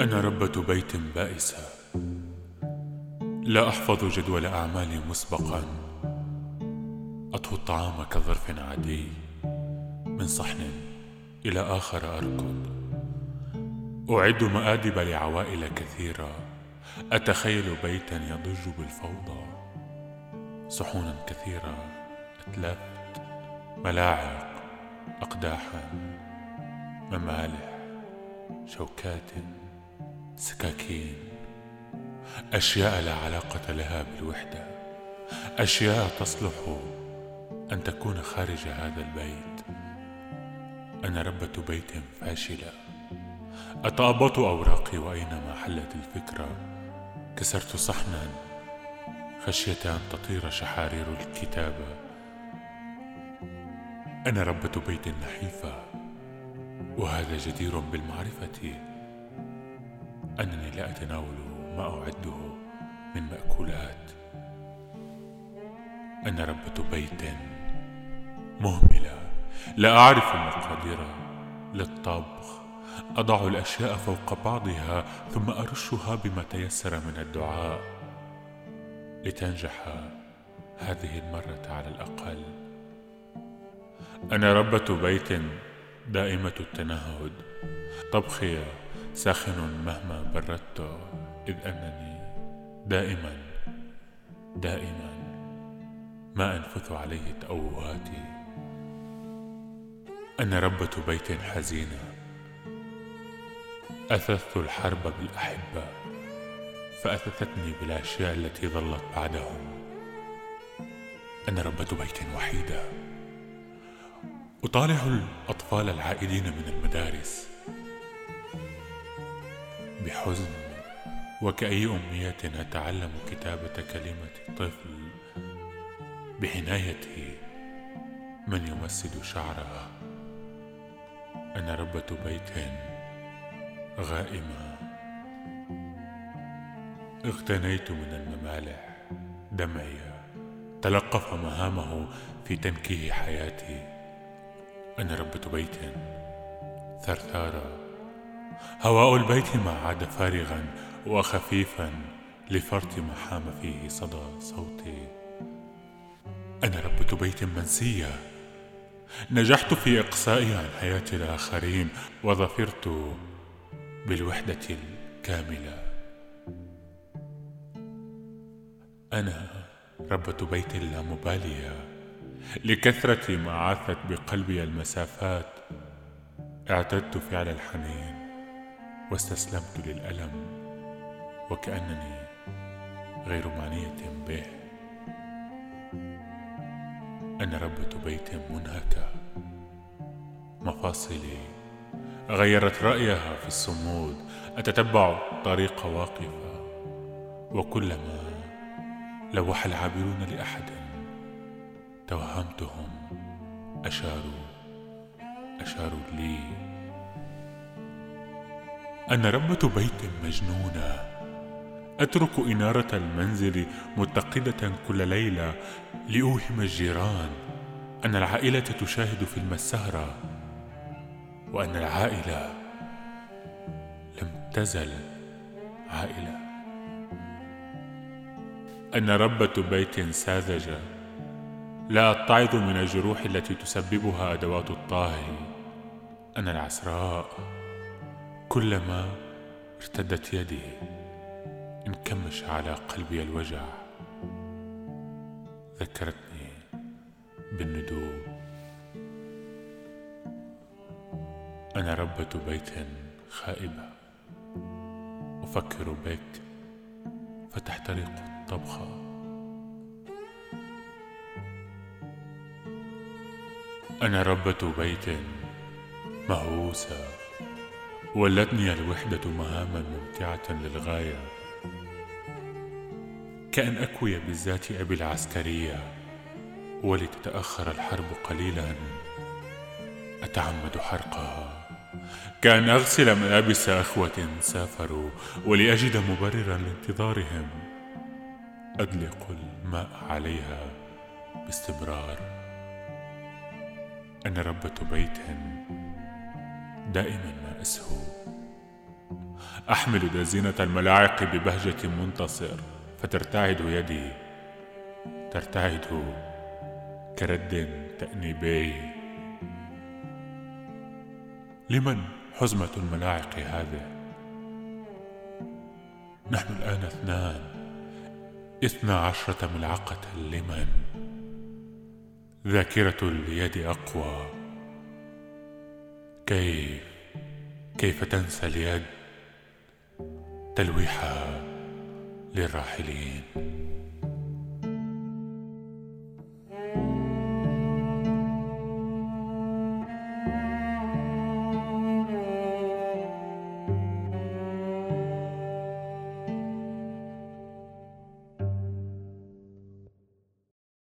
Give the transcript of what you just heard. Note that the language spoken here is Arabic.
أنا ربة بيت بائسة. لا أحفظ جدول أعمالي مسبقا. أطهو الطعام كظرف عادي من صحن إلى آخر أركض. أعد مآدب لعوائل كثيرة. أتخيل بيتا يضج بالفوضى. صحونا كثيرة. أتلفت. ملاعق. أقداحا. ممالح. شوكات. سكاكين. أشياء لا علاقة لها بالوحدة. أشياء تصلح أن تكون خارج هذا البيت. أنا ربة بيت فاشلة. أتأبط أوراقي وأينما حلت الفكرة؟ كسرت صحنا. خشية أن تطير شحارير الكتابة أنا ربة بيت نحيفة. وهذا جدير بالمعرفة. أنني لا أتناول ما أعده من مأكولات. أنا ربة بيت مهملة. لا أعرف المقادير للطبخ. أضع الأشياء فوق بعضها ثم أرشها بما تيسر من الدعاء. لتنجح هذه المرة على الأقل. أنا ربة بيت دائمة التنهد. طبخي ساخن مهما بردت إذ أنني دائما دائما ما أنفث عليه تأوهاتي. أنا ربة بيت حزينة أثثت الحرب بالأحبة فأثثتني بالأشياء التي ظلت بعدهم. أنا ربة بيت وحيدة. أطالع الأطفال العائدين من المدارس. بحزن. وكأي أمنية أتعلم كتابة كلمة طفل بعناية من يمسد شعرها؟ أنا ربة بيت غائمة. اغتنيت من الممالح دمعي. تلقف مهامه في تنكيه حياتي. أنا ربة بيت ثرثارة. هواء البيت ما عاد فارغا وخفيفا لفرط ما حام فيه صدى صوتي. أنا ربة بيت منسية. نجحت في إقصائي عن حياة الآخرين وظفرت بالوحدة الكاملة. أنا ربة بيت لا مبالية. لكثرة ما عاثت بقلبي المسافات اعتدت فعل الحنين. واستسلمت للألم وكأنني غير معنية به. أنا ربة بيت منهكة مفاصلي. غيرت رأيها في الصمود. أتتبع الطريق واقفة وكلما لوح العابرون لأحد توهمتهم. أشاروا. أشاروا لي. أنا ربة بيت مجنونة. أترك إنارة المنزل متقدة كل ليلة لأوهم الجيران. أن العائلة تشاهد فيلم السهرة وأن العائلة لم تزل عائلة. أنا ربة بيت ساذجة. لا أتعظ من الجروح التي تسببها أدوات الطاهي أنا العسراء كلما ارتدت يدي انكمش على قلبي الوجع. ذكرتني بالندوب. أنا ربة بيت خائبة. أفكر بك فتحترق الطبخة أنا ربة بيت مهووسة. ولتني الوحدة مهاما ممتعة للغاية. كأن أكوي بالذات أبي العسكرية ولتتأخر الحرب قليلا. أتعمد حرقها. كأن أغسل ملابس أخوة سافروا ولأجد مبررا لانتظارهم. أدلق الماء عليها باستمرار. أنا ربة بيت دائما ما أسهو. أحمل دزينة الملاعق ببهجة منتصر فترتعد يدي. ترتعد كرد تأنيبي. لمن حزمة الملاعق هذه؟ نحن الآن اثنان. اثنا عشرة ملعقة لمن؟ ذاكرة اليد أقوى. كيف كيف تنسى اليد تلويحها للراحلين؟